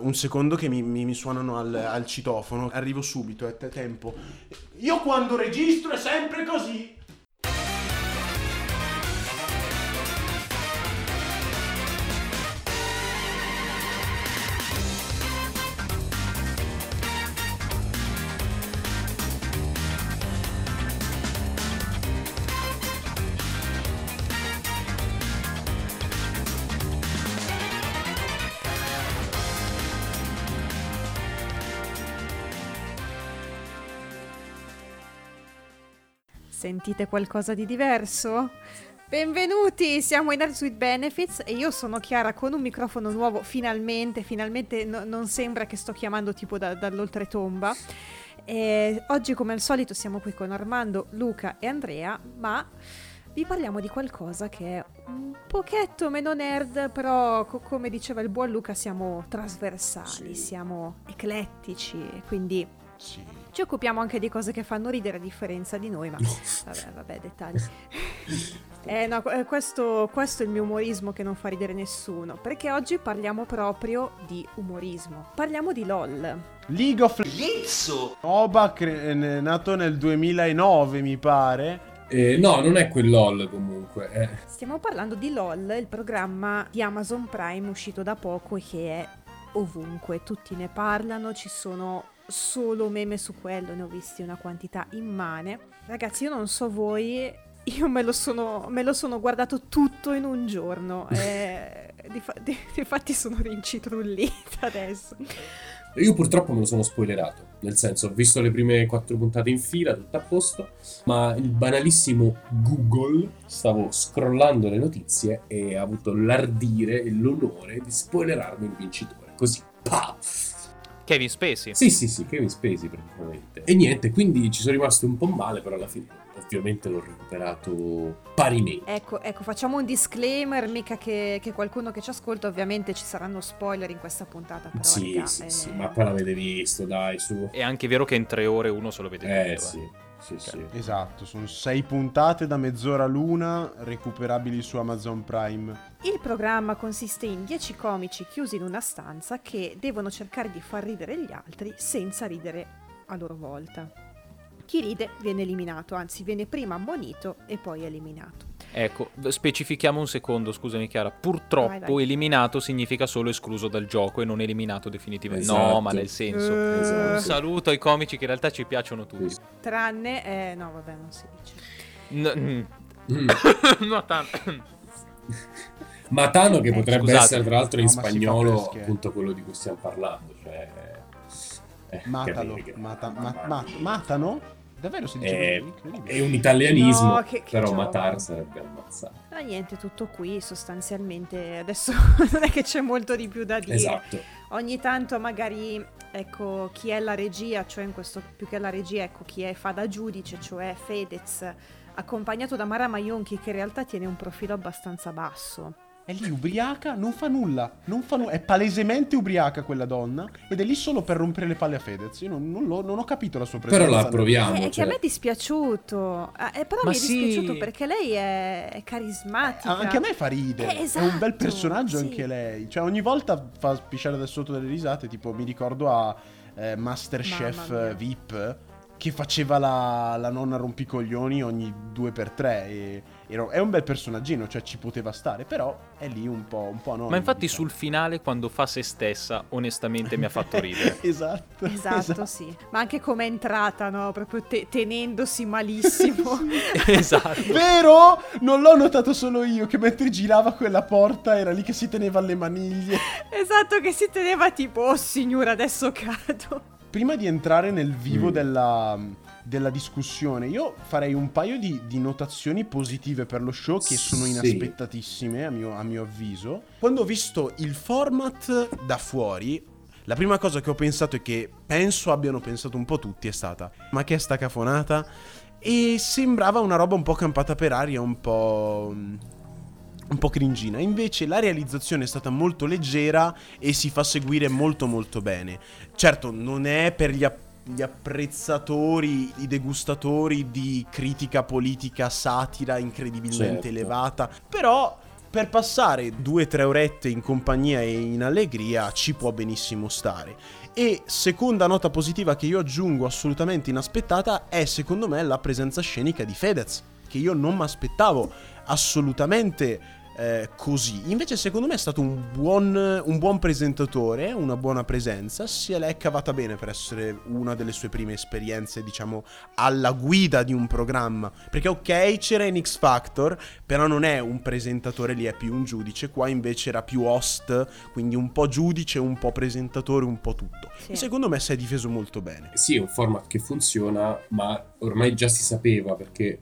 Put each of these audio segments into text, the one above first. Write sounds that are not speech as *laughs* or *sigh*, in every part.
Un secondo che mi, mi- mi suonano al, al citofono. Arrivo subito, è te- tempo. Io quando registro è sempre così. Sentite qualcosa di diverso? Benvenuti, siamo in Art Sweet Benefits e io sono Chiara con un microfono nuovo, finalmente, finalmente no- non sembra che sto chiamando tipo da- dall'oltretomba. E oggi come al solito siamo qui con Armando, Luca e Andrea, ma vi parliamo di qualcosa che è un pochetto meno nerd, però co- come diceva il buon Luca siamo trasversali, Sì. siamo eclettici, quindi Sì. Ci occupiamo anche di cose che fanno ridere a differenza di noi, ma vabbè, vabbè, dettagli. *laughs* Eh no, eh, questo, questo è il mio umorismo che non fa ridere nessuno, perché oggi parliamo proprio di umorismo. Parliamo di LOL. League of Oba cre- n- nato nel 2009, mi pare. Eh, no, non è quel LOL comunque. eh. Stiamo parlando di LOL, il programma di Amazon Prime uscito da poco e che è ovunque, tutti ne parlano, ci sono solo meme su quello, ne ho visti una quantità immane. Ragazzi, io non so voi, *laughs* io me lo sono, me lo sono guardato tutto in un giorno. *laughs* E di- difatti sono rincitrullita adesso. Io purtroppo me lo sono spoilerato. Nel senso, ho visto le prime quattro puntate in fila, tutto a posto. Ma il banalissimo Google, stavo scrollando le notizie e ha avuto l'ardire e l'onore di spoilerarmi il vincitore. Così, pa! Kevin Spacey. Sì, sì, sì, Kevin Spacey praticamente. E niente, quindi ci sono rimasto un po' male, però alla fine ovviamente l'ho recuperato parimenti. Ecco, ecco, facciamo un disclaimer, mica che, che qualcuno che ci ascolta, ovviamente ci saranno spoiler in questa puntata. Però, Sì, raga, sì, eh, sì, ma poi l'avete visto, dai, su. È anche vero che in tre ore uno se lo vede Eh, tutto, sì, sì, sì. Esatto, sono sei puntate da mezz'ora l'una, recuperabili su Amazon Prime. Il programma consiste in 10 comici chiusi in una stanza che devono cercare di far ridere gli altri senza ridere a loro volta. Chi ride viene eliminato, anzi viene prima ammonito e poi eliminato. Ecco, specifichiamo un secondo, scusami Chiara. Purtroppo Vai, vai. eliminato significa solo escluso dal gioco e non eliminato definitivamente. Esatto. No, ma nel senso. Eh, Esatto. Un saluto ai comici che in realtà ci piacciono tutti. Sì. Tranne, eh, no vabbè non si dice. N- Mm. *coughs* no, tanto. *coughs* Matano che Eh, potrebbe scusate. essere tra l'altro in No, spagnolo appunto quello di cui stiamo parlando, cioè... eh, Matalo. che- Mata, ma- ma- matano? Davvero si dice È, così? Incredibile. è un italianismo, No, che- che però gioco. matar sarebbe ammazzare. Ma niente, tutto qui sostanzialmente. Adesso *laughs* non è che c'è molto di più da dire. Esatto. Ogni tanto magari ecco chi è la regia, cioè in questo più che la regia, ecco chi è fa da giudice, cioè Fedez, accompagnato da Mara Maionchi che in realtà tiene un profilo abbastanza basso. È lì ubriaca, non fa nulla. Non fa nu- è palesemente ubriaca quella donna. Ed è lì solo per rompere le palle a Fedez. Io non, non l'ho- non ho capito la sua presenza. Però la approviamo. Eh, è che cioè- a me è dispiaciuto, eh, però Ma mi è sì. dispiaciuto perché lei è, è carismatica. Ah, Anche a me fa ridere. Eh, È un bel esatto, personaggio sì. anche lei. Cioè, ogni volta fa spisciare da sotto delle risate. Tipo, mi ricordo a eh, Masterchef eh, VIP. Che faceva la, la nonna rompicoglioni ogni due per tre. E, era- è un bel personaggino, cioè ci poteva stare. Però è lì un po', un po' anonimo. Ma infatti diciamo. sul finale, quando fa se stessa, onestamente mi ha fatto ridere. *laughs* esatto. Esatto, sì. Ma anche come è entrata, no? Proprio te- tenendosi malissimo. *laughs* esatto. Vero? Non l'ho notato solo io, che mentre girava quella porta era lì che si teneva alle maniglie. esatto, che si teneva tipo, oh signora, adesso cado. Prima di entrare nel vivo Mm. della, della discussione, io farei un paio di, di notazioni positive per lo show che sono Sì. inaspettatissime a mio, a mio avviso. Quando ho visto il format da fuori, la prima cosa che ho pensato e che penso abbiano pensato un po' tutti è stata ma che è sta cafonata? E sembrava una roba un po' campata per aria, un po'... un po' cringina. Invece la realizzazione è stata molto leggera e si fa seguire molto molto bene. Certo, non è per gli, app- gli apprezzatori, i degustatori di critica politica, satira incredibilmente Certo. elevata, però per passare due o tre orette in compagnia e in allegria ci può benissimo stare. E seconda nota positiva che io aggiungo assolutamente inaspettata è secondo me la presenza scenica di Fedez, che io non mi aspettavo assolutamente eh, così. Invece secondo me è stato un buon, un buon presentatore, una buona presenza, se l'è cavata bene per essere una delle sue prime esperienze, diciamo, alla guida di un programma. Perché ok, c'era in X Factor, però non è un presentatore lì, è più un giudice, qua invece era più host, quindi un po' giudice, un po' presentatore, un po' tutto. Sì. E secondo me si è difeso molto bene. Sì, è un format che funziona, ma ormai già si sapeva perché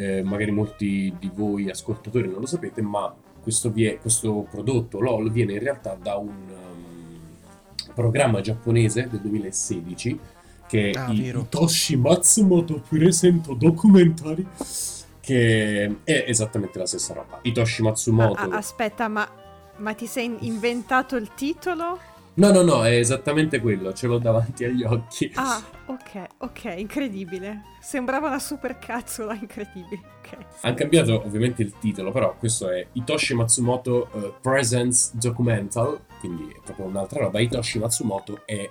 eh, magari molti di voi ascoltatori non lo sapete, ma questo, vie- questo prodotto LOL viene in realtà da un um, programma giapponese del 2016 che è Ah, i vero. Toshi Matsumoto Presento Documentary che è esattamente la stessa roba. Hitoshi Ah, Matsumoto ah, aspetta, ma, ma ti sei inventato il titolo? No, no, no, è esattamente quello, ce l'ho davanti agli occhi. Ah, ok, ok, incredibile. Sembrava una super cazzola incredibile. Ok. Hanno cambiato ovviamente il titolo, però questo è Hitoshi Matsumoto eh, Presents Documental, quindi è proprio un'altra roba. Hitoshi Matsumoto è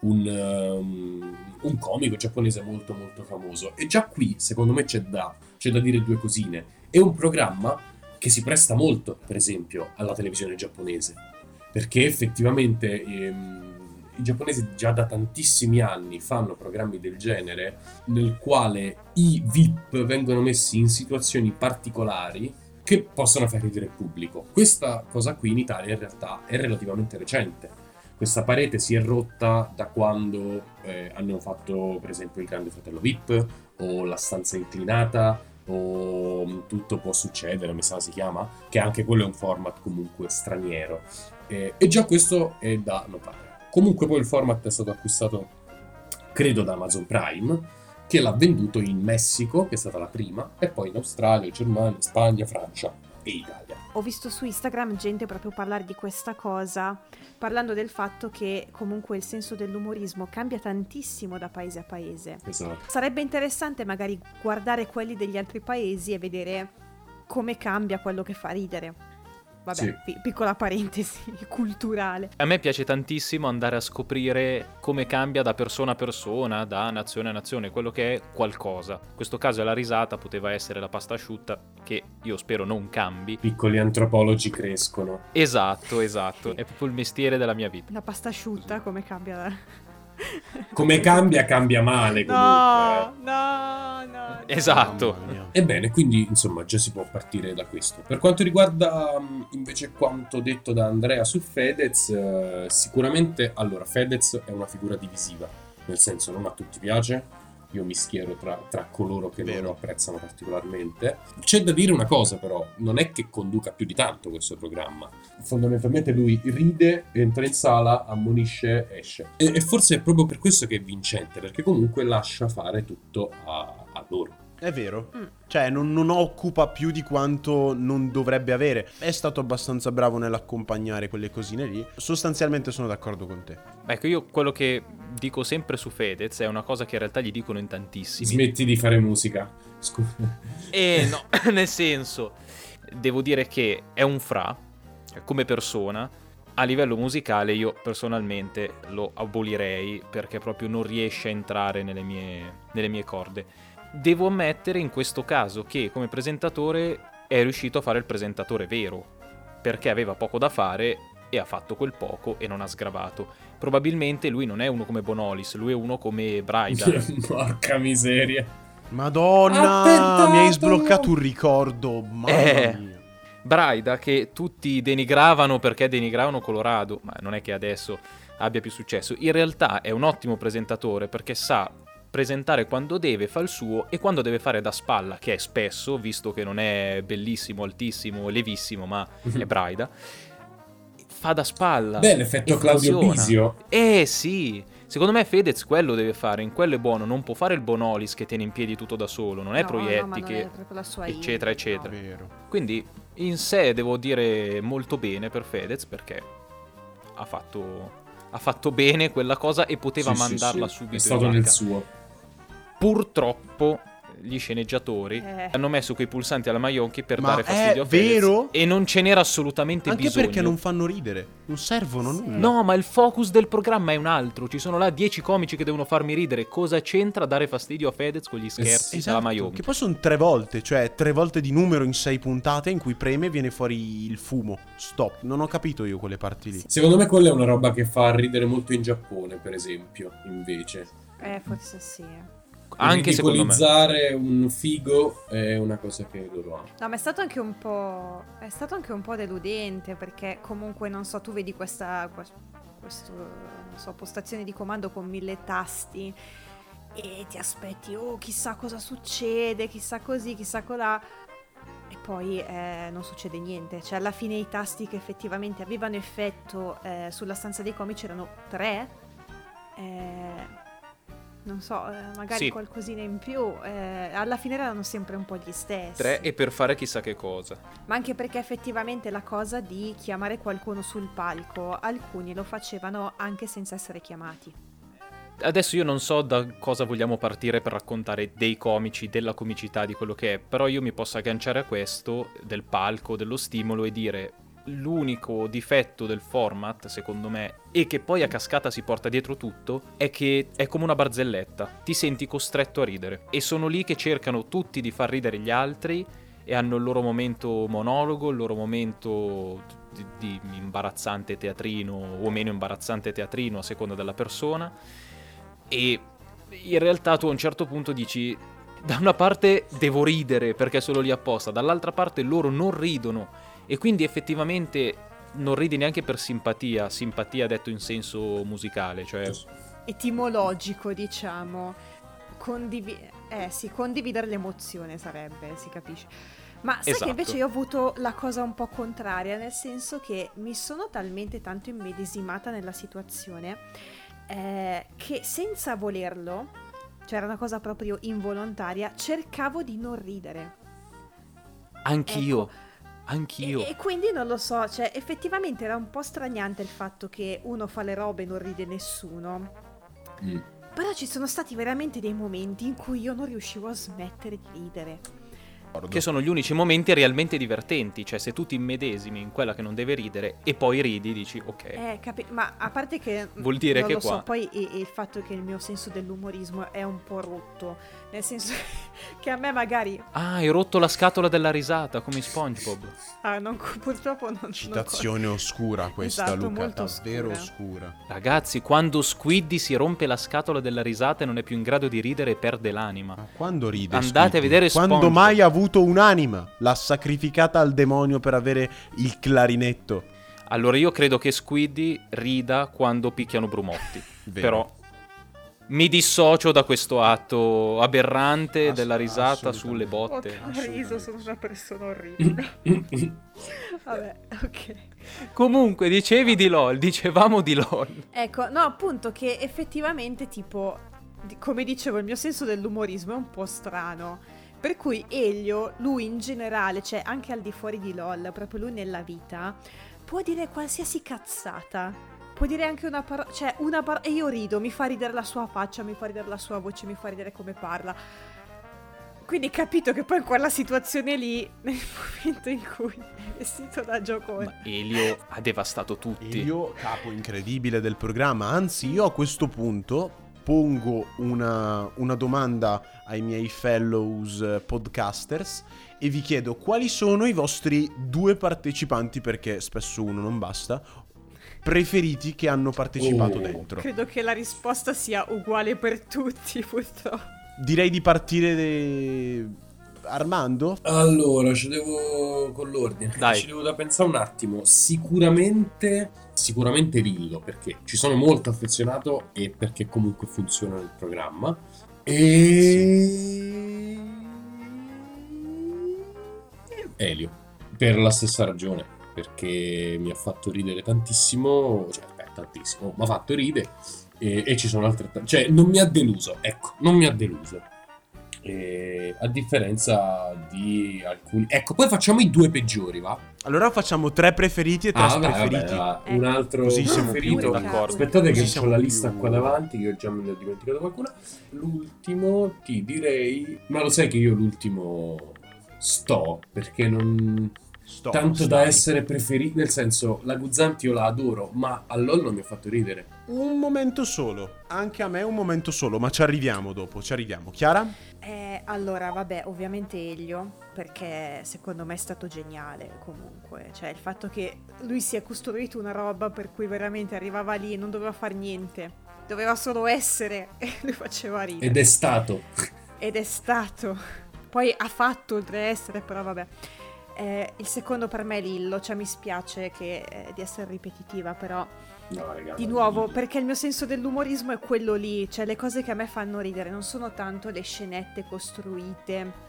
un, um, un comico giapponese molto molto famoso e già qui secondo me c'è da, c'è da dire due cosine. È un programma che si presta molto, per esempio, alla televisione giapponese, perché effettivamente ehm, i giapponesi già da tantissimi anni fanno programmi del genere nel quale i VIP vengono messi in situazioni particolari che possono far ridere il pubblico. Questa cosa qui in Italia in realtà è relativamente recente. Questa parete si è rotta da quando eh, hanno fatto per esempio il Grande Fratello VIP o la stanza inclinata o mm, Tutto può succedere, mi sa si chiama, che anche quello è un format comunque straniero. Eh, e già questo è da notare. Comunque poi il format è stato acquistato, credo, da Amazon Prime, che l'ha venduto in Messico, che è stata la prima, e poi in Australia, Germania, Spagna, Francia e Italia. Ho visto su Instagram gente proprio parlare di questa cosa, parlando del fatto che comunque il senso dell'umorismo cambia tantissimo da paese a paese. Esatto. Sarebbe interessante magari guardare quelli degli altri paesi e vedere come cambia quello che fa ridere. Vabbè, Sì. pi- piccola parentesi *laughs* culturale. A me piace tantissimo andare a scoprire come cambia da persona a persona, da nazione a nazione, quello che è qualcosa. In questo caso è la risata, poteva essere la pasta asciutta, che io spero non cambi. Piccoli antropologi crescono. Esatto, esatto, è proprio il mestiere della mia vita. La pasta asciutta, come cambia? Come cambia, cambia male comunque. No, no, no. Esatto. Ebbene, quindi insomma già si può partire da questo. Per quanto riguarda mh, invece quanto detto da Andrea su Fedez, eh, sicuramente allora Fedez è una figura divisiva, nel senso non a tutti piace. Io mi schiero tra, tra coloro che non Vero. lo apprezzano particolarmente. C'è da dire una cosa, però: non è che conduca più di tanto questo programma. Fondamentalmente lui ride, entra in sala, ammonisce, esce. E, e forse è proprio per questo che è vincente, perché comunque lascia fare tutto a, a loro. È vero. Mm. Cioè, non, non occupa più di quanto non dovrebbe avere. È stato abbastanza bravo nell'accompagnare quelle cosine lì. Sostanzialmente sono d'accordo con te. Ecco, io quello che dico sempre su Fedez è una cosa che in realtà gli dicono in tantissimi. Smetti di fare musica. Scusa. E *laughs* no, *laughs* nel senso, devo dire che è un fra, come persona, a livello musicale io personalmente lo abolirei perché proprio non riesce a entrare nelle mie, nelle mie corde. Devo ammettere in questo caso che come presentatore è riuscito a fare il presentatore vero, perché aveva poco da fare e ha fatto quel poco e non ha sgravato. Probabilmente lui non è uno come Bonolis, lui è uno come Braida. *laughs* Porca miseria. Madonna, Attentato! mi hai sbloccato un ricordo. Mamma Eh. mia. Braida che tutti denigravano perché denigravano Colorado, ma non è che adesso abbia più successo. In realtà è un ottimo presentatore perché sa presentare quando deve, fa il suo e quando deve fare da spalla, che è spesso, visto che non è bellissimo, altissimo, levissimo, ma è Braida, fa da spalla. Beh, l'effetto Claudio. Bisio. Eh sì, secondo me Fedez quello deve fare, in quello è buono, non può fare il Bonolis che tiene in piedi tutto da solo, non è No, no, proietti non che... è eccetera, eccetera. no. Vero. Quindi in sé devo dire molto bene per Fedez perché ha fatto, ha fatto bene quella cosa e poteva Sì, sì, mandarla sì. subito È stato nel suo. Purtroppo gli sceneggiatori Eh. hanno messo quei pulsanti alla Maionchi per Ma dare fastidio a Fedez vero? e non ce n'era assolutamente Anche bisogno. perché non fanno ridere, non servono Sì. nulla. No, ma il focus del programma è un altro. Ci sono là 10 comici che devono farmi ridere. Cosa c'entra dare fastidio a Fedez con gli scherzi della Esatto, Maionchi? che poi sono tre volte, cioè tre volte di numero in sei puntate in cui preme e viene fuori il fumo. Stop, non ho capito io quelle parti lì. Secondo me quella è una roba che fa ridere molto in Giappone, per esempio, invece. Eh, forse sì. Anche secondo me. Un figo è una cosa che loro hanno. No, ma è stato anche un po'. È stato anche un po' deludente perché comunque non so, tu vedi questa. quest- questo. non so, postazione di comando con mille tasti. E ti aspetti, oh, chissà cosa succede, chissà così, chissà colà. E poi eh, non succede niente. Cioè, alla fine i tasti che effettivamente avevano effetto eh, sulla stanza dei comici erano tre. Eh, non so, eh, magari Sì. qualcosina in più. eh, alla fine erano sempre un po' gli stessi. Tre e per fare chissà che cosa. Ma anche perché effettivamente la cosa di chiamare qualcuno sul palco, alcuni lo facevano anche senza essere chiamati. Adesso io non so da cosa vogliamo partire per raccontare dei comici, della comicità, di quello che è, però io mi posso agganciare a questo, del palco, dello stimolo e dire l'unico difetto del format, secondo me, e che poi a cascata si porta dietro tutto, è che è come una barzelletta, ti senti costretto a ridere. E sono lì che cercano tutti di far ridere gli altri e hanno il loro momento monologo, il loro momento di, di imbarazzante teatrino o meno imbarazzante teatrino a seconda della persona. E in realtà tu a un certo punto dici da una parte devo ridere perché sono lì apposta, dall'altra parte loro non ridono e quindi effettivamente non ridi neanche per simpatia, simpatia detto in senso musicale, cioè Etimologico, diciamo. Condivi- eh sì, condividere l'emozione sarebbe, si capisce. Ma sai Esatto. che invece io ho avuto la cosa un po' contraria, nel senso che mi sono talmente tanto immedesimata nella situazione eh, che senza volerlo, cioè era una cosa proprio involontaria, cercavo di non ridere. anch'io, Ecco. Anch'io. E, e quindi non lo so, cioè effettivamente era un po' straniante il fatto che uno fa le robe e non ride nessuno. Mm. Però ci sono stati veramente dei momenti in cui io non riuscivo a smettere di ridere. Che sono gli unici momenti realmente divertenti, cioè se tu ti immedesimi in quella che non deve ridere e poi ridi, dici ok. Eh, capi- ma a parte che... Vuol dire non che lo so, qua- poi e- e il fatto che il mio senso dell'umorismo è un po' rotto. Nel senso *laughs* che a me magari... Ah, hai rotto la scatola della risata come in SpongeBob. Ah, non, purtroppo non... non- Citazione oscura questa, Esatto, Luca, molto davvero oscura. oscura. Ragazzi, quando Squiddy si rompe la scatola della risata e non è più in grado di ridere e perde l'anima. Ma quando ride Andate a Squiddy? vedere Quando SpongeBob. mai ha avuto un'anima? L'ha sacrificata al demonio per avere il clarinetto. Allora io credo che Squiddy rida quando picchiano Brumotti. Però mi dissocio da questo atto aberrante Ass- della risata sulle Ho botte. riso, sono una persona orribile. *laughs* Vabbè, ok. Comunque, dicevi di LOL, dicevamo di LOL. Ecco, no, appunto che effettivamente tipo, come dicevo, il mio senso dell'umorismo è un po' strano. Per cui Elio, lui in generale, cioè anche al di fuori di LOL, proprio lui nella vita, può dire qualsiasi cazzata. Può dire anche una parola, cioè una parola, e io rido, mi fa ridere la sua faccia, mi fa ridere la sua voce, mi fa ridere come parla. Quindi capito che poi in quella situazione lì, *laughs* nel momento in cui è vestito da giocone. Ma Elio ha devastato tutti. Elio, capo incredibile del programma. Anzi, io a questo punto pongo una, una domanda ai miei fellows eh, podcasters e vi chiedo quali sono i vostri due partecipanti, perché spesso uno non basta, preferiti che hanno partecipato Oh. dentro. Credo che la risposta sia uguale per tutti, *laughs* purtroppo. Direi di partire de- Armando? Allora, ci devo con l'ordine. Dai. Ci devo da pensare un attimo. Sicuramente, sicuramente Lillo, perché ci sono molto affezionato e perché comunque funziona nel programma. E... Elio, per la stessa ragione, perché mi ha fatto ridere tantissimo, cioè, beh, tantissimo, mi ha fatto ridere e, e ci sono altre... Cioè, non mi ha deluso, ecco, non mi ha deluso. E a differenza di alcuni... Ecco, poi facciamo i due peggiori, va? Allora facciamo tre preferiti e tre Ah, vabbè, spreferiti. vabbè, va. Ecco. un altro Così siamo preferito. più d'accordo. Aspettate Così che siamo ho la più- lista qua davanti, io già me ne ho dimenticato qualcuna. L'ultimo ti direi... Ma lo sai che io l'ultimo sto, perché non... Sto, Tanto da stai. essere preferito, nel senso, la Guzzanti io la adoro, ma a LOL non mi ha fatto ridere. Un momento solo. Anche a me un momento solo, ma ci arriviamo dopo, ci arriviamo. Chiara? Eh, allora, vabbè, ovviamente Elio, perché secondo me è stato geniale comunque. Cioè, il fatto che lui si è costruito una roba per cui veramente arrivava lì e non doveva fare niente. Doveva solo essere *laughs* e lui faceva ridere. Ed è stato. Ed è stato. Poi ha fatto oltre a essere, però vabbè. Eh, il secondo per me è Lillo, cioè mi spiace che, eh, di essere ripetitiva, però No, raga, di nuovo, perché il mio senso dell'umorismo è quello lì, cioè le cose che a me fanno ridere non sono tanto le scenette costruite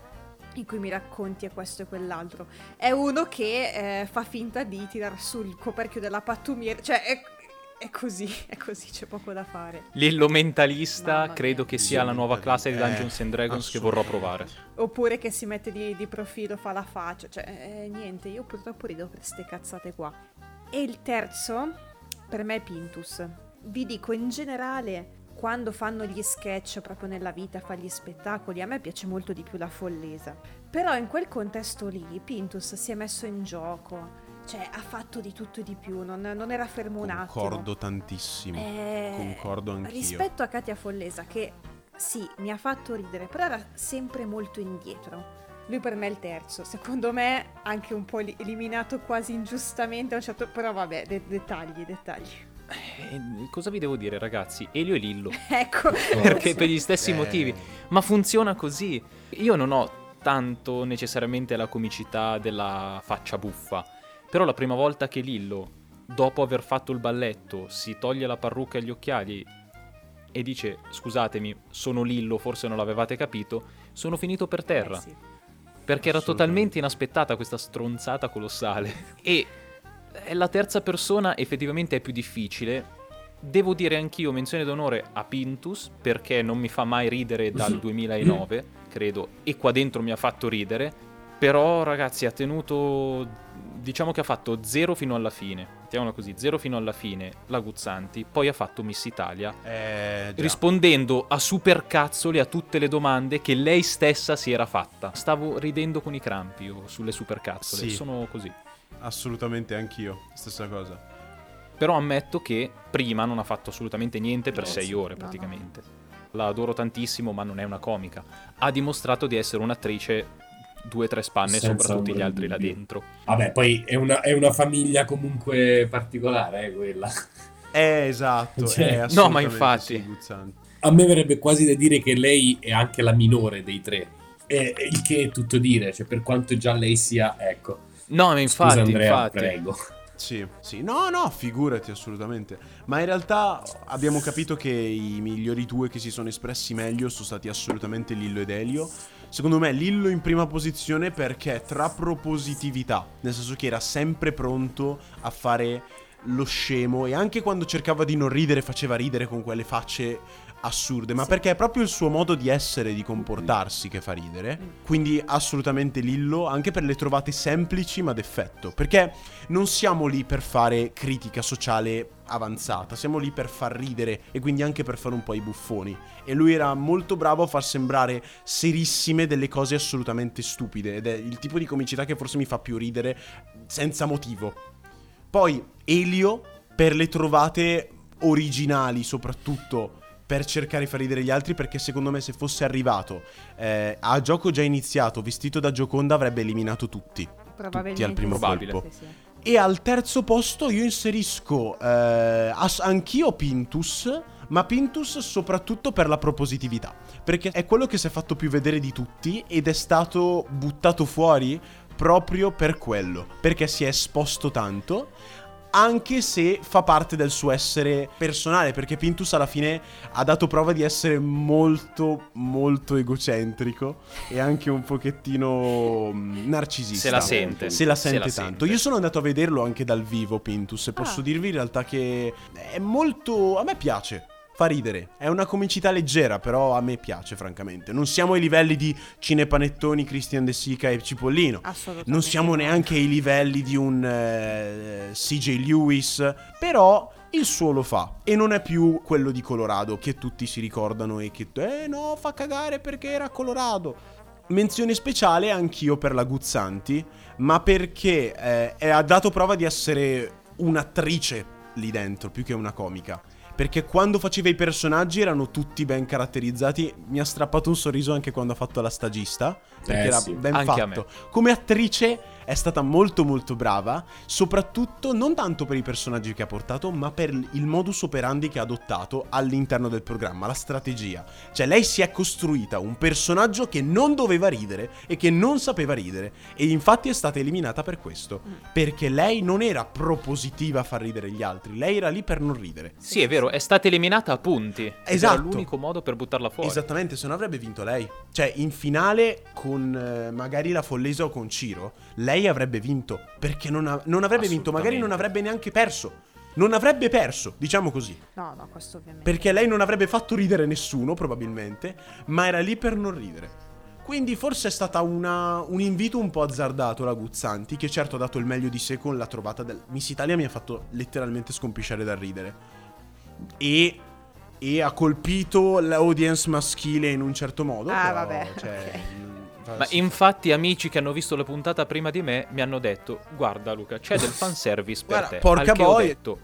in cui mi racconti e questo e quell'altro. È uno che eh, fa finta di tirar sul coperchio della pattumiera, cioè è, è così, *laughs* è così, c'è poco da fare. Lillo mentalista Mamma mia. credo che sia la nuova classe di Dungeons and Dragons che vorrò provare. Oppure che si mette di, di profilo, fa la faccia, cioè eh, niente, io purtroppo rido per ste cazzate qua. E il terzo, per me è Pintus. Vi dico, in generale, quando fanno gli sketch proprio nella vita, fa gli spettacoli, a me piace molto di più la follesa. Però in quel contesto lì, Pintus si è messo in gioco, cioè ha fatto di tutto e di più, non, non era fermo un attimo. Concordo tantissimo. Eh, Concordo anch'io. Rispetto a Katia Follesa, che sì, mi ha fatto ridere, però era sempre molto indietro. Lui per me è il terzo, secondo me anche un po' li- eliminato quasi ingiustamente, certo- però vabbè, de- dettagli, dettagli. Eh, cosa vi devo dire, ragazzi? Elio e Lillo. *laughs* Ecco, Perché per gli stessi Eh, motivi. Ma funziona così. Io non ho tanto necessariamente la comicità della faccia buffa. Però la prima volta che Lillo, dopo aver fatto il balletto, si toglie la parrucca e gli occhiali e dice scusatemi, sono Lillo, forse non l'avevate capito, sono finito per terra. Eh sì. Perché era totalmente inaspettata questa stronzata colossale. *laughs* E eh, la terza persona effettivamente è più difficile. Devo dire anch'io menzione d'onore a Pintus, perché non mi fa mai ridere dal *laughs* 2009, credo, e qua dentro mi ha fatto ridere. Però, ragazzi, ha tenuto. Diciamo che ha fatto zero fino alla fine. Mettiamola così, zero fino alla fine la Guzzanti. Poi ha fatto Miss Italia Eh, rispondendo a supercazzoli a tutte le domande che lei stessa si era fatta. Stavo ridendo con i crampi io sulle supercazzole, Sì. sono così. Assolutamente anch'io. Stessa cosa. Però ammetto che prima non ha fatto assolutamente niente per No, sei sì. ore No, praticamente. La adoro tantissimo, ma non è una comica. Ha dimostrato di essere un'attrice due o tre spanne Senza sopra tutti gli altri là dentro. Vabbè, poi è una, è una famiglia comunque particolare, eh, quella. Eh, esatto. Cioè, è no, ma infatti. A me verrebbe quasi da dire che lei è anche la minore dei tre. E, il che è tutto dire, cioè per quanto già lei sia, ecco. No, ma infatti, Scusa Andrea, infatti. prego. Sì, sì, no, no, figurati assolutamente. Ma in realtà abbiamo capito che i migliori due che si sono espressi meglio sono stati assolutamente Lillo ed Elio. Secondo me Lillo in prima posizione perché tra propositività, nel senso che era sempre pronto a fare lo scemo e anche quando cercava di non ridere faceva ridere con quelle facce assurde, ma Sì. perché è proprio il suo modo di essere, di comportarsi che fa ridere. Quindi assolutamente Lillo, anche per le trovate semplici ma d'effetto, perché non siamo lì per fare critica sociale avanzata, siamo lì per far ridere e quindi anche per fare un po' i buffoni. E lui era molto bravo a far sembrare serissime delle cose assolutamente stupide ed è il tipo di comicità che forse mi fa più ridere senza motivo. Poi Elio per le trovate originali soprattutto per cercare di far ridere gli altri perché secondo me se fosse arrivato eh, a gioco già iniziato vestito da Gioconda avrebbe eliminato tutti. Probabilmente al primo sì. colpo. Sì, sì. E al terzo posto io inserisco eh, as- anch'io Pintus, ma Pintus soprattutto per la propositività, perché è quello che si è fatto più vedere di tutti ed è stato buttato fuori proprio per quello, perché si è esposto tanto. Anche se fa parte del suo essere personale, perché Pintus alla fine ha dato prova di essere molto, molto egocentrico e anche un pochettino mm, narcisista. Se la sente. Se la sente Se la tanto. sente. Io sono andato a vederlo anche dal vivo, Pintus, e posso Ah. dirvi in realtà che è molto... a me piace. Fa ridere. È una comicità leggera, però a me piace, francamente. Non siamo ai livelli di Cinepanettoni, Christian De Sica e Cipollino. Assolutamente. Non siamo neanche ai livelli di un eh, CJ Lewis, però il suo lo fa e non è più quello di Colorado che tutti si ricordano e che eh no, fa cagare perché era Colorado. Menzione speciale anch'io per la Guzzanti, ma perché eh, ha dato prova di essere un'attrice lì dentro più che una comica. Perché quando faceva i personaggi erano tutti ben caratterizzati. Mi ha strappato un sorriso anche quando ha fatto la stagista. Perché Eh, era sì. ben Anche fatto. Come attrice è stata molto molto brava. Soprattutto non tanto per i personaggi che ha portato, ma per il modus operandi che ha adottato all'interno del programma, la strategia. Cioè, lei si è costruita un personaggio che non doveva ridere e che non sapeva ridere. E infatti è stata eliminata per questo. Perché lei non era propositiva a far ridere gli altri, lei era lì per non ridere. Sì, è vero, è stata eliminata a punti. Esatto. Era l'unico modo per buttarla fuori. Esattamente, se no avrebbe vinto lei. Cioè, in finale con eh, magari la Follesa o con Ciro, lei avrebbe vinto. Perché non, ha- non avrebbe vinto, magari non avrebbe neanche perso. Non avrebbe perso, diciamo così. No, no, questo ovviamente. Perché lei non avrebbe fatto ridere nessuno, probabilmente, ma era lì per non ridere. Quindi forse è stata una- un invito un po' azzardato la Guzzanti, che certo ha dato il meglio di sé con la trovata del... Miss Italia mi ha fatto letteralmente scompisciare dal ridere. E, e ha colpito l'audience maschile in un certo modo. Ah, però, vabbè, Cioè, ok. Fa- Ma sì. infatti amici che hanno visto la puntata prima di me mi hanno detto guarda Luca c'è del fanservice *laughs* per Guarda, te. porca Al che ho boia. detto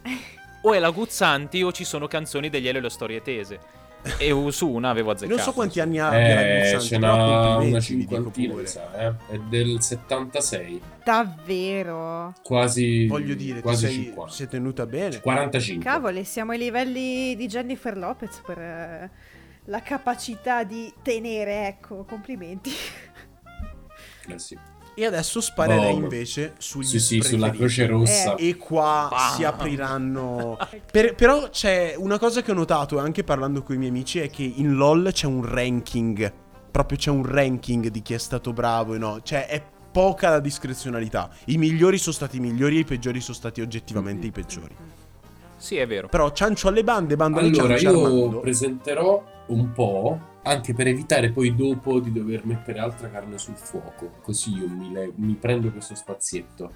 o è la Guzzanti o ci sono canzoni degli Elio e le storie tese. E su una avevo azzeccato. Non so quanti anni la Eh, Guzzanti, ce però n'ha una dico cinquantina, mi sa, eh. È del 76, Davvero? quasi Voglio dire, quasi sei, 50. si è tenuta bene. 45. Cavoli, siamo ai livelli di Jennifer Lopez per eh, la capacità di tenere, ecco, complimenti. Eh sì. E adesso sparerei Boh. invece sugli Sì, sì, sulla. Croce Rossa. Eh. E qua Bam. si apriranno. Per- però c'è una cosa che ho notato anche parlando con i miei amici: è che in LOL c'è un ranking. Proprio c'è un ranking di chi è stato bravo e no. Cioè, è poca la discrezionalità. I migliori sono stati i migliori e i peggiori sono stati oggettivamente i peggiori. Sì, è vero. Però ciancio alle bande, bando alle Allora, ciance, io Armando. presenterò un po', anche per evitare poi dopo di dover mettere altra carne sul fuoco, così io mi, le- mi prendo questo spazietto.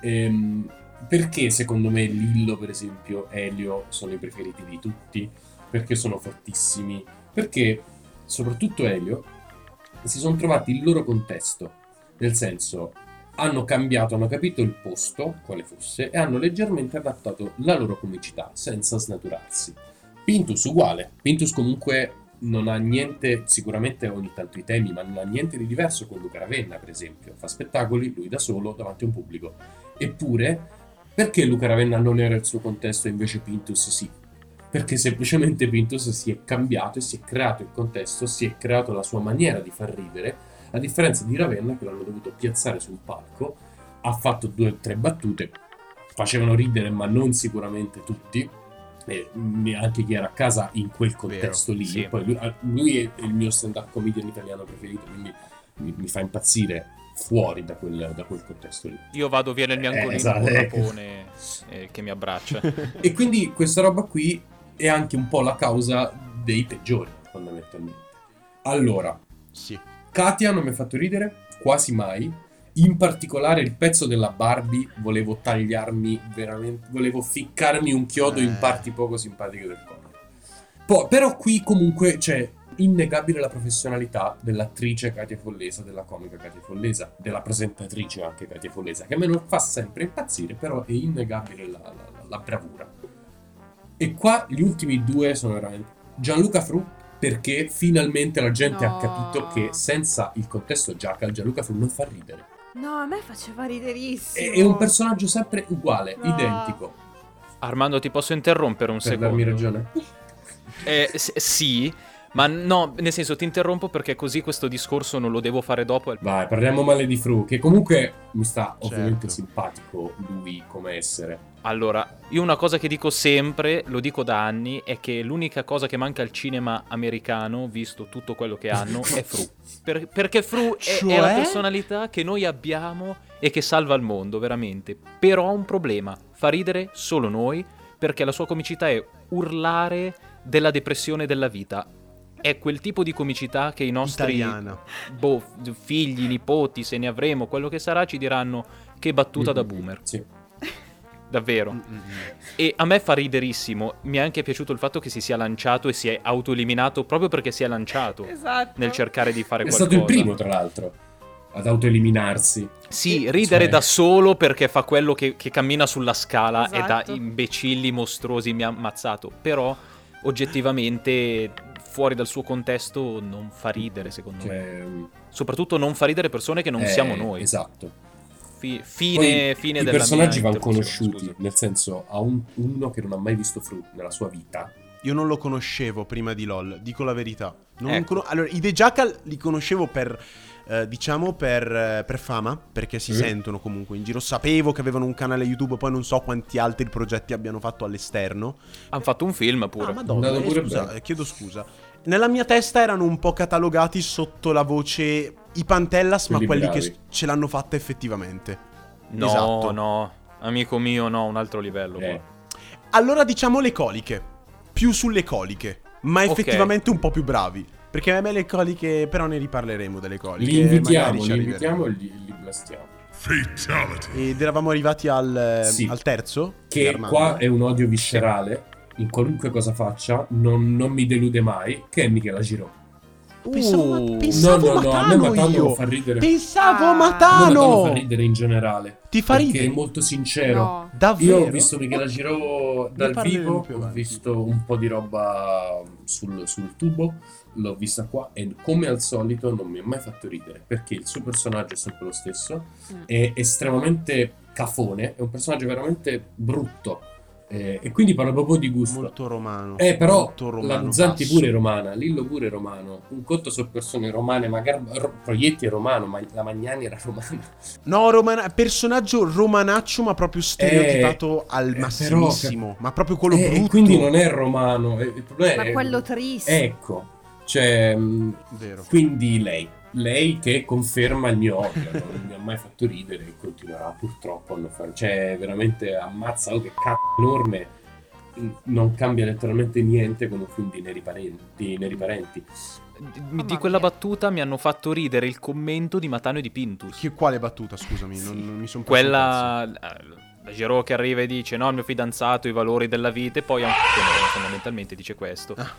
Ehm, perché secondo me Lillo, per esempio, Elio sono i preferiti di tutti? Perché sono fortissimi? Perché, soprattutto Elio, si sono trovati il loro contesto, nel senso hanno cambiato, hanno capito il posto, quale fosse, e hanno leggermente adattato la loro comicità, senza snaturarsi. Pintus uguale. Pintus comunque non ha niente, sicuramente ogni tanto i temi, ma non ha niente di diverso con Luca Ravenna, per esempio. Fa spettacoli, lui da solo, davanti a un pubblico. Eppure, perché Luca Ravenna non era il suo contesto e invece Pintus sì? Perché semplicemente Pintus si è cambiato e si è creato il contesto, si è creato la sua maniera di far ridere, a differenza di Ravenna che l'hanno dovuto piazzare sul palco, ha fatto due o tre battute, facevano ridere ma non sicuramente tutti, e neanche chi era a casa in quel contesto lì. sì. Poi lui, lui è il mio stand-up comedian italiano preferito, quindi mi, mi fa impazzire fuori da quel, da quel contesto lì. Io vado via nel biancolino Eh, esatto, con. *laughs* Rapone eh, che mi abbraccia. *laughs* E quindi questa roba qui è anche un po' la causa dei peggiori, fondamentalmente. Allora, Sì. Katia non mi ha fatto ridere, quasi mai. In particolare il pezzo della Barbie volevo tagliarmi veramente, volevo ficcarmi un chiodo in Eh. parti poco simpatiche del corpo. Poi, però qui comunque c'è innegabile la professionalità dell'attrice Katia Follesa, della comica Katia Follesa, della presentatrice anche Katia Follesa, che a me non fa sempre impazzire, però è innegabile la, la- la- la bravura. E qua gli ultimi due sono veramente Gianluca Fru perché finalmente la gente ha No. capito che senza il contesto Jackal Gianluca Fru non fa ridere. No, a me faceva riderissimo. È, è un personaggio sempre uguale, No. identico. Armando, ti posso interrompere un Per secondo? darmi ragione. Eh, s- sì, ma no, nel senso ti interrompo perché così questo discorso non lo devo fare dopo. Vai, parliamo male di Fru, che comunque mi sta Certo. ovviamente simpatico lui come essere. Allora, io una cosa che dico sempre, lo dico da anni, è che l'unica cosa che manca al cinema americano, visto tutto quello che hanno, è Fru. *laughs* Per- perché Fru è, è la Cioè? personalità che noi abbiamo e che salva il mondo, veramente. Però ha un problema, fa ridere solo noi, perché la sua comicità è urlare della depressione della vita. È quel tipo di comicità che i nostri boh, figli, nipoti, se ne avremo, quello che sarà, ci diranno che battuta da Mhm. boomer. Sì. Davvero. Mm, mm, mm. E a me fa riderissimo. Mi è anche piaciuto il fatto che si sia lanciato e si è autoeliminato proprio perché si è lanciato Esatto. nel cercare di fare È qualcosa. stato il primo, tra l'altro, ad autoeliminarsi. Sì, ridere Cioè- da solo perché fa quello che, che cammina sulla scala e da Esatto. imbecilli mostruosi mi ha ammazzato. Però, oggettivamente, fuori dal suo contesto, non fa ridere, secondo me. Cioè, Soprattutto non fa ridere persone che non eh, siamo noi. Esatto. Fi- fine, Poi fine I della personaggi vanno conosciuti, scusa. nel senso, a un- uno che non ha mai visto Fruit nella sua vita. Io non lo conoscevo prima di LOL, dico la verità. Non Ecco. cono- allora, i The Jackal li conoscevo per, eh, diciamo, per, eh, per fama, perché si Mm. sentono comunque in giro. Sapevo che avevano un canale YouTube, poi non so quanti altri progetti abbiano fatto all'esterno. Hanno fatto un film pure. Ah, madonna, eh, pure scusa, eh, chiedo scusa. Nella mia testa erano un po' catalogati sotto la voce i Pantellas, ma Quelli quelli che bravi. s- ce l'hanno fatta effettivamente. no, esatto. no, amico mio, no, un altro livello. Eh. qua. Allora diciamo le coliche. Più sulle coliche, ma effettivamente un po' più bravi. Perché a me le coliche, però ne riparleremo delle coliche. Li invitiamo, li invitiamo e li, li blastiamo. Fatality. Ed eravamo arrivati al, Sì. al terzo. Che qua è un odio viscerale, in qualunque cosa faccia, non, non mi delude mai, che è Michela Giro. Pensavo, Uh. pensavo no, no, no, a me Matano Matano io. fa ridere. Pensavo Ah. Matano Matano. fa ridere in generale. Ti fa perché ridere? è molto sincero. No. Davvero? Io ho visto Michela Giro dal vivo, più ho avanti. visto un po' di roba sul, sul tubo, l'ho vista qua e come al solito non mi ha mai fatto ridere perché il suo personaggio è sempre lo stesso, Mm. è estremamente cafone, è un personaggio veramente brutto eh, e quindi parla proprio di gusto. Molto romano. Eh, però Molto romano la Zanti pure è romana, Lillo pure è romano. Un conto sono persone romane, magari Ro- Proietti è romano, ma la Magnani era romana. No, romana- personaggio romanaccio, ma proprio stereotipato al eh, però, massimissimo. ma proprio quello Eh, e brutto. quindi non è romano. eh, Il problema Ma è quello triste. Ecco, cioè, mh, Vero. quindi lei, lei che conferma il mio odio, non mi ha mai fatto ridere e continuerà purtroppo a non fare, cioè veramente ammazza, oh che cazzo enorme, non cambia letteralmente niente con un film di Neri Parenti. Di Neri Parenti. Di, di quella battuta mi hanno fatto ridere il commento di Matano e di Pintus. Chi- quale battuta, scusami? Non, non mi sono Quella. eh, La Giro che arriva e dice: No, il mio fidanzato, i valori della vita, e poi anche fondamentalmente dice questo. Ah,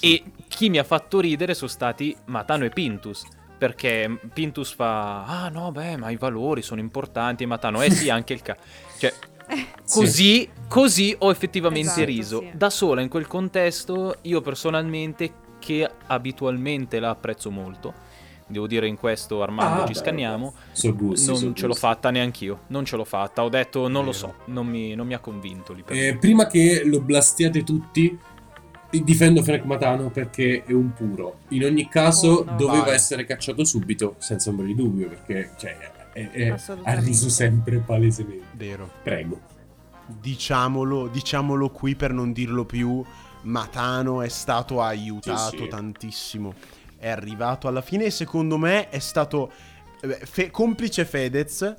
E chi mi ha fatto ridere sono stati Matano e Pintus. Perché Pintus fa: Ah, no, beh, ma i valori sono importanti. E Matano, eh sì, anche il ca. Cioè, così, così ho effettivamente Esatto, riso. sì. Da sola in quel contesto, io personalmente, che abitualmente la apprezzo molto. Devo dire in questo Armando Ah, ci beh, scanniamo. So gusti, non so ce l'ho fatta neanch'io. Non ce l'ho fatta. Ho detto non lo so. Non mi, non mi ha convinto lì per Eh, prima che lo blastiate tutti, difendo Frank Matano perché è un puro. In ogni caso, Oh, no. doveva Vai. essere cacciato subito, senza ombra di dubbio, perché cioè, è- è- ha riso sempre palesemente. Vero. Prego. Diciamolo, diciamolo qui per non dirlo più. Matano è stato aiutato Sì, sì. tantissimo. È arrivato alla fine e secondo me è stato eh, fe- complice Fedez.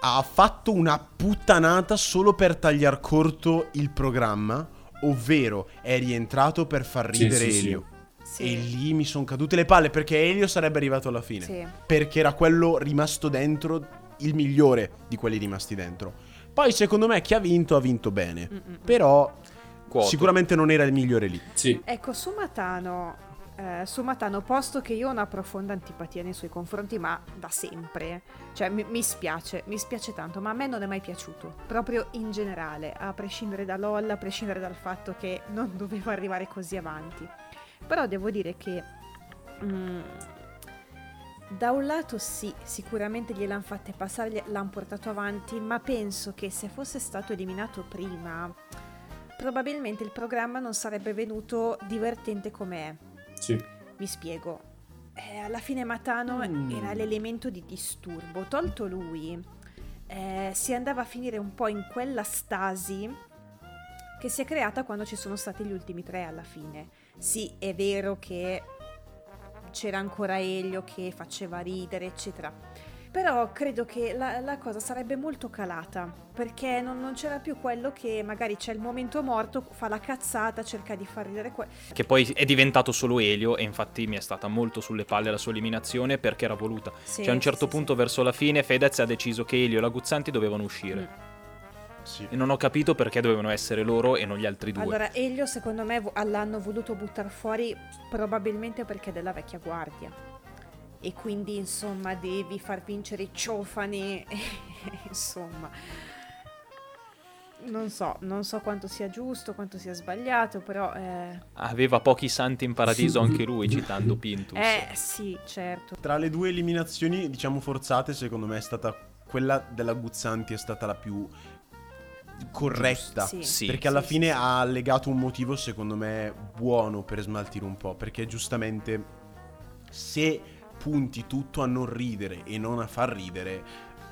Ha fatto una puttanata solo per tagliar corto il programma. Ovvero è rientrato per far ridere sì, sì. Elio. Sì. E lì mi sono cadute le palle perché Elio sarebbe arrivato alla fine. Sì. Perché era quello rimasto dentro, il migliore di quelli rimasti dentro. Poi secondo me chi ha vinto ha vinto bene. Mm-mm. Però Quoto. sicuramente non era il migliore lì. Sì. Ecco, su Matano, eh, su Matano, posto che io ho una profonda antipatia nei suoi confronti, ma da sempre, cioè mi, mi spiace, mi spiace tanto, ma a me non è mai piaciuto, proprio in generale, a prescindere da LOL, a prescindere dal fatto che non *laughs* doveva arrivare così avanti. Però devo dire che... mm, da un lato sì, sicuramente gliel'hanno fatte passare, l'hanno portato avanti, ma penso che se fosse stato eliminato prima, probabilmente il programma non sarebbe venuto divertente come è. Sì. Vi spiego. Eh, alla fine Matano Mm. era l'elemento di disturbo. Tolto lui, eh, si andava a finire un po' in quella stasi che si è creata quando ci sono stati gli ultimi tre alla fine. Sì, è vero che c'era ancora Elio che faceva ridere, eccetera. Però credo che la, la cosa sarebbe molto calata, perché non, non c'era più quello che magari c'è il momento morto, fa la cazzata, cerca di far ridere quello. Che poi è diventato solo Elio e infatti mi è stata molto sulle palle la sua eliminazione perché era voluta. Sì, cioè a un certo sì, punto sì. verso la fine Fedez ha deciso che Elio e la Guzzanti dovevano uscire. Mm. Sì. E non ho capito perché dovevano essere loro e non gli altri due. Allora, Elio secondo me l'hanno voluto buttare fuori probabilmente perché è della vecchia guardia. E quindi, insomma, devi far vincere i ciofani. *laughs* insomma. Non so, non so quanto sia giusto, quanto sia sbagliato, però... Eh, Aveva pochi santi in paradiso *laughs* anche lui, citando Pintus. eh sì, certo. Tra le due eliminazioni, diciamo forzate, secondo me è stata quella della Guzzanti è stata la più corretta. Sì. Sì. Perché alla Sì, fine ha legato un motivo, secondo me, buono per smaltire un po'. Perché giustamente, se punti tutto a non ridere e non a far ridere,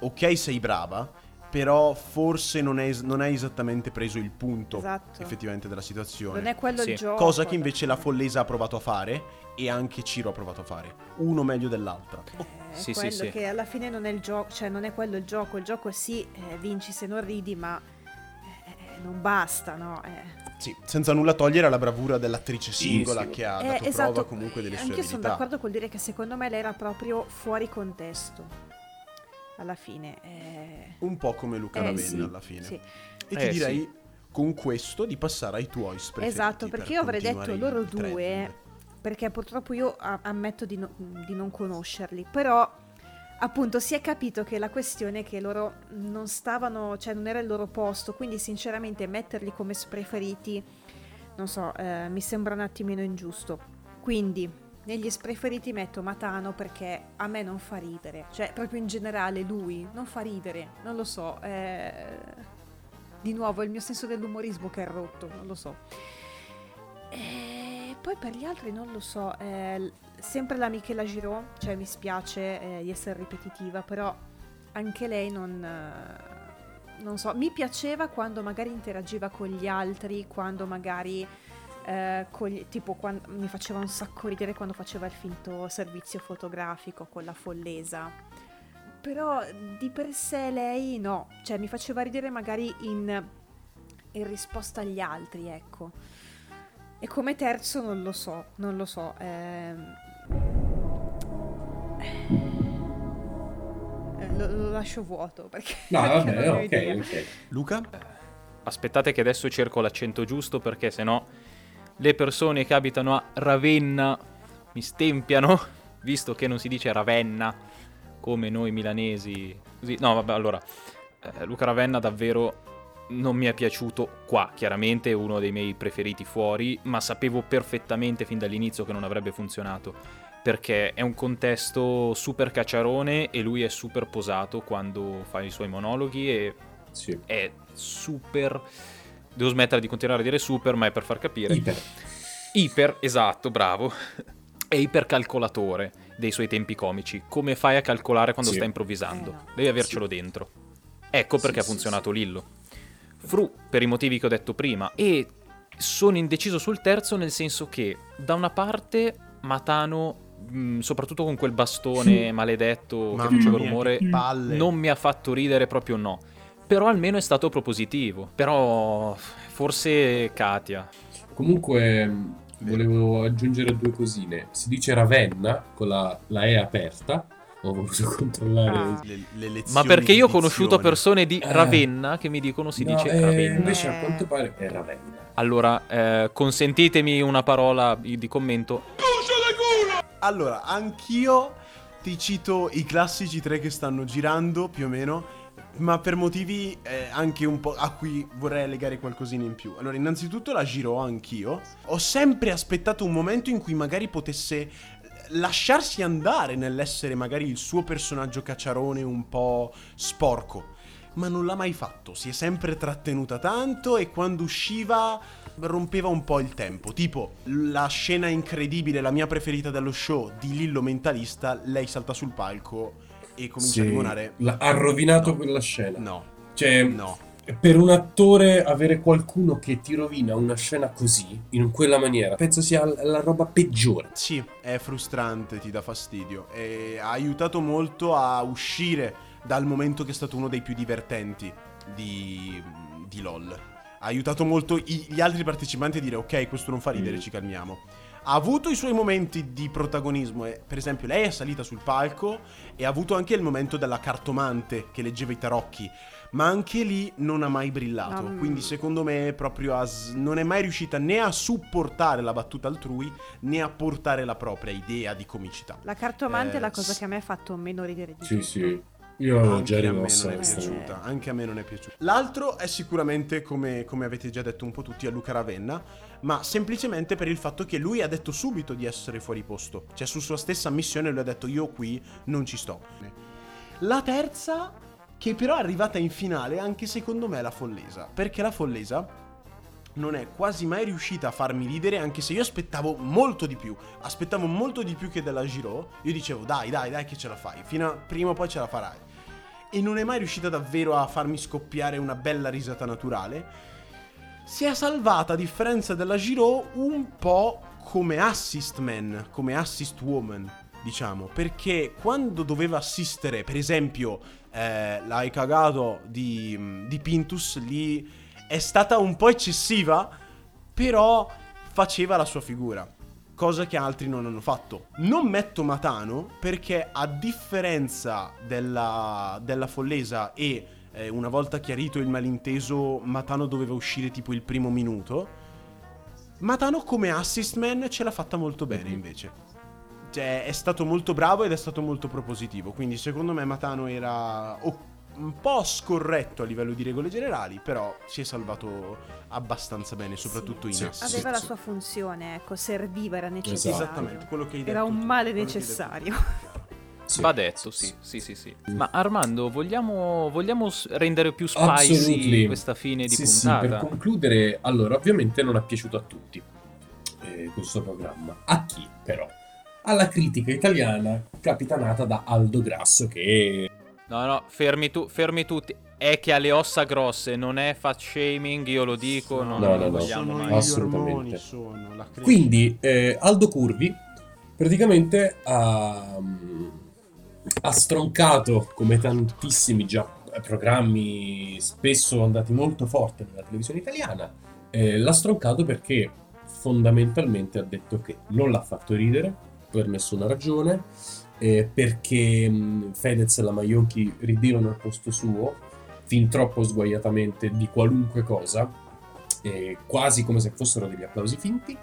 ok, sei brava. Però forse non, è non hai esattamente preso il punto Esatto. effettivamente della situazione. Non è quello Sì. il gioco. Cosa che invece la Follesa ha provato a fare e anche Ciro ha provato a fare. Uno meglio dell'altra. È Sì, sì, quello sì. che alla fine non è il gioco, cioè non è quello il gioco. Il gioco è sì, eh, vinci se non ridi, ma eh, non basta, no? Eh. Sì, senza nulla togliere alla bravura dell'attrice Sì, singola sì. che ha Eh, dato esatto. prova comunque delle sue Anche io sono abilità. d'accordo col dire che secondo me lei era proprio fuori contesto. Alla fine. eh. Un po' come Luca Eh, Ravenna sì, alla fine. sì. E ti Eh, direi sì. con questo di passare ai tuoi preferiti. Esatto, per perché io avrei detto loro il trend. due, perché purtroppo io ammetto di, no- di non conoscerli, però appunto si è capito che la questione è che loro non stavano, cioè non era il loro posto, quindi sinceramente metterli come preferiti, non so, eh, mi sembra un attimino ingiusto. Quindi negli preferiti metto Matano perché a me non fa ridere, cioè proprio in generale lui non fa ridere, non lo so, eh, di nuovo è il mio senso dell'umorismo che è rotto, non lo so. E poi per gli altri non lo so, eh, sempre la Michela Giraud, cioè mi spiace eh, di essere ripetitiva, però anche lei non, eh, non so, mi piaceva quando magari interagiva con gli altri, quando magari eh, gli- tipo quan- mi faceva un sacco ridere quando faceva il finto servizio fotografico con la follesa. Però di per sé lei no, cioè mi faceva ridere magari in, in risposta agli altri, ecco. E come terzo non lo so, non lo so. ehm. Eh, Lo, lo lascio vuoto perché... No, perché *laughs* vabbè, ok, idea. ok. Luca? Aspettate che adesso cerco l'accento giusto perché sennò le persone che abitano a Ravenna mi stempiano, *laughs* visto che non si dice Ravenna come noi milanesi. Così. No, vabbè, allora eh, Luca Ravenna davvero non mi è piaciuto qua, chiaramente è uno dei miei preferiti fuori, ma sapevo perfettamente fin dall'inizio che non avrebbe funzionato. Perché è un contesto super cacciarone e lui è super posato quando fa i suoi monologhi e Sì. è super. Devo smettere di continuare a dire super, ma è per far capire. Iper. Iper, esatto, bravo. È ipercalcolatore dei suoi tempi comici. Come fai a calcolare quando Sì. sta improvvisando? Eh. Devi avercelo dentro. Ecco perché Sì, ha sì, funzionato Lillo. Fru, per i motivi che ho detto prima. E sono indeciso sul terzo, nel senso che, da una parte, Matano, mh, soprattutto con quel bastone maledetto Mamma che faceva mia, rumore, palle. non mi ha fatto ridere proprio no. Però almeno è stato propositivo. Però forse Katia. Comunque, mh, volevo aggiungere due cosine. Si dice Ravenna con la, la E aperta. Ho voluto controllare. Ah. Le, le lezioni Ma perché io ho conosciuto persone di Eh. Ravenna che mi dicono si No, dice eh, Ravenna. Invece, Eh. a quanto pare è Ravenna. Allora, eh, consentitemi una parola di commento. Allora, anch'io ti cito i classici tre che stanno girando più o meno, ma per motivi eh, anche un po' a cui vorrei legare qualcosina in più. Allora, innanzitutto la giro anch'io. Ho sempre aspettato un momento in cui magari potesse lasciarsi andare nell'essere magari il suo personaggio cacciarone un po' sporco. Ma non l'ha mai fatto, si è sempre trattenuta tanto e quando usciva rompeva un po' il tempo. Tipo, la scena incredibile, la mia preferita dello show di Lillo Mentalista, lei salta sul palco e comincia Sì, a limonare. la- ha rovinato No. quella scena. No, Cioè, no. Per un attore avere qualcuno che ti rovina una scena così, in quella maniera, penso sia la roba peggiore. Sì, è frustrante, ti dà fastidio. E ha aiutato molto a uscire dal momento che è stato uno dei più divertenti di, di LOL. Ha aiutato molto i- gli altri partecipanti a dire ok, questo non fa ridere, Mm. ci calmiamo. Ha avuto i suoi momenti di protagonismo, per esempio lei è salita sul palco e ha avuto anche il momento della cartomante che leggeva i tarocchi, ma anche lì non ha mai brillato. Mm. Quindi secondo me proprio a s- non è mai riuscita né a supportare la battuta altrui né a portare la propria idea di comicità. La cartomante Eh, è la cosa s- che a me ha fatto meno ridere di Sì, tutto. sì. Io avevo già Anche a me non è piaciuta, anche a me non è piaciuta. L'altro è sicuramente, come, come avete già detto un po' tutti, a Luca Ravenna, ma semplicemente per il fatto che lui ha detto subito di essere fuori posto. Cioè, su sua stessa missione lui ha detto io qui non ci sto. La terza, che però è arrivata in finale, anche secondo me la Follesa. Perché la Follesa non è quasi mai riuscita a farmi ridere, anche se io aspettavo molto di più. Aspettavo molto di più che della Giro. Io dicevo, dai, dai, dai, che ce la fai. Fino a prima o poi ce la farai. E non è mai riuscita davvero a farmi scoppiare una bella risata naturale. Si è salvata, a differenza della Giro, un po' come assist man, come assist woman, diciamo. Perché quando doveva assistere, per esempio, eh, l'hai cagato di, di Pintus, lì è stata un po' eccessiva, però faceva la sua figura. Cosa che altri non hanno fatto. Non metto Matano perché a differenza della, della Follesa e eh, una volta chiarito il malinteso Matano doveva uscire tipo il primo minuto, Matano come assist man ce l'ha fatta molto bene invece. Cioè è stato molto bravo ed è stato molto propositivo, quindi secondo me Matano era un po' scorretto a livello di regole generali, però si è salvato abbastanza bene, soprattutto in Sì. Aveva la sì. sua funzione, ecco, serviva, era necessario. Esattamente, quello che hai detto. Era un male necessario. Sì. Va detto, sì, sì, sì, sì. Ma Armando, vogliamo, vogliamo rendere più spicy Absolutely. questa fine di sì, Sì, puntata? per concludere, allora, ovviamente non è piaciuto a tutti eh, questo programma. A chi, però? Alla critica italiana capitanata da Aldo Grasso, che No, no, fermi, tu, fermi tutti. È che ha le ossa grosse, non è fat shaming, io lo dico, non No, no, no. vogliamo sono Assolutamente. sono. Quindi eh, Aldo Curvi praticamente ha, ha stroncato come tantissimi già programmi spesso andati molto forte nella televisione italiana. eh, l'ha stroncato perché fondamentalmente ha detto che non l'ha fatto ridere per nessuna ragione, eh, perché mh, Fedez e la Maionchi ridevano al posto suo, fin troppo sguaiatamente di qualunque cosa, eh, quasi come se fossero degli applausi finti,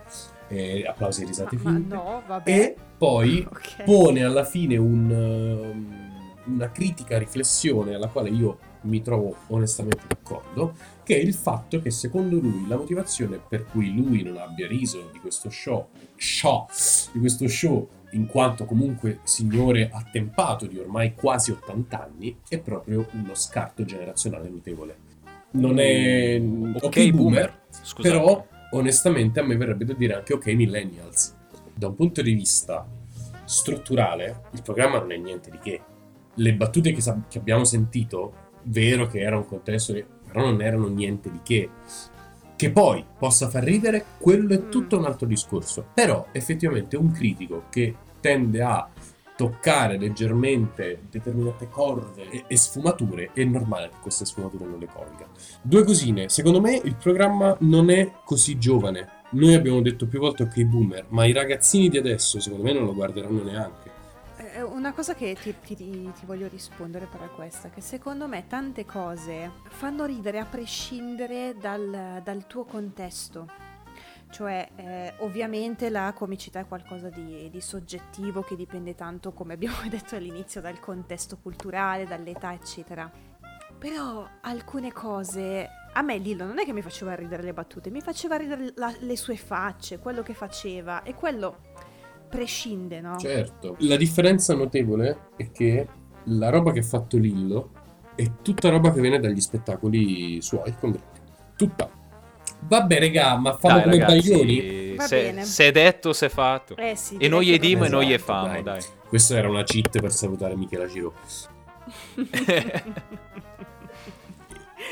eh, applausi e risate Ma, ma finte. no, vabbè. E poi *laughs* Ok. pone alla fine un, um, una critica riflessione alla quale io mi trovo onestamente d'accordo, che è il fatto che secondo lui la motivazione per cui lui non abbia riso di questo show, show di questo show in quanto comunque signore attempato di ormai quasi 80 anni, è proprio uno scarto generazionale notevole. Non è... Ok, boomer. Scusate. Però, onestamente, a me verrebbe da dire anche ok, millennials. Da un punto di vista strutturale, il programma non è niente di che. Le battute che, sa- che abbiamo sentito, vero che era un contesto, che- però non erano niente di che. Che poi possa far ridere, quello è tutto un altro discorso. Però, effettivamente, un critico che tende a toccare leggermente determinate corde e, e sfumature, è normale che queste sfumature non le colga. Due cosine, secondo me il programma non è così giovane. Noi abbiamo detto più volte ok boomer, ma i ragazzini di adesso secondo me non lo guarderanno neanche. Eh, Una cosa che ti, ti- ti- voglio rispondere però è questa, che secondo me tante cose fanno ridere a prescindere dal, dal tuo contesto. Cioè, eh, ovviamente la comicità è qualcosa di, di soggettivo che dipende tanto, come abbiamo *laughs* detto all'inizio, dal contesto culturale, dall'età, eccetera. Però alcune cose, a me Lillo non è che mi faceva ridere le battute, mi faceva ridere la- le sue facce, quello che faceva, e quello prescinde, no? Certo. La differenza notevole è che la roba che ha fatto Lillo è tutta roba che viene dagli spettacoli suoi con Greg. Tutta. Vabbè, regà, ma fanno Dai, come ragazzi, baglioni? Se, se è detto, se è fatto. Eh sì, e noi gli dimo e noi gli Esatto, famo, dai. dai. Questa era una cheat per salutare Michela Giro. *laughs*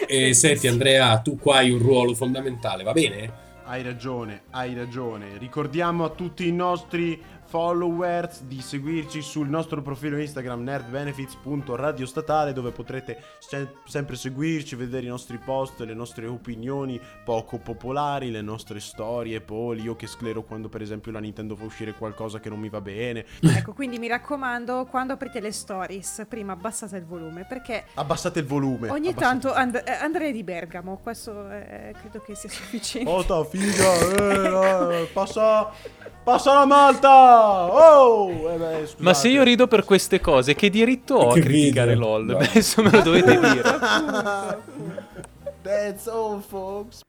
E senti Andrea, tu qua hai un ruolo fondamentale, va bene? Hai ragione, hai ragione. Ricordiamo a tutti i nostri followers di seguirci sul nostro profilo Instagram nerdbenefits.radiostatale dove potrete se- sempre seguirci, vedere i nostri post, le nostre opinioni poco popolari, le nostre storie, poli, io che sclero quando per esempio la Nintendo fa uscire qualcosa che non mi va bene. *laughs* Ecco, quindi mi raccomando, quando aprite le stories, prima abbassate il volume perché Abbassate il volume. ogni abbassate- tanto And- eh, Andrea di Bergamo, questo eh, credo che sia sufficiente. Oh, ta figa, eh, *laughs* eh, passa, passa la malta! Oh! Eh beh. Ma se io rido per queste cose, che diritto ho a Che criticare video. LOL? No. Beh, *laughs* Adesso me lo dovete dire. *laughs* That's all, folks.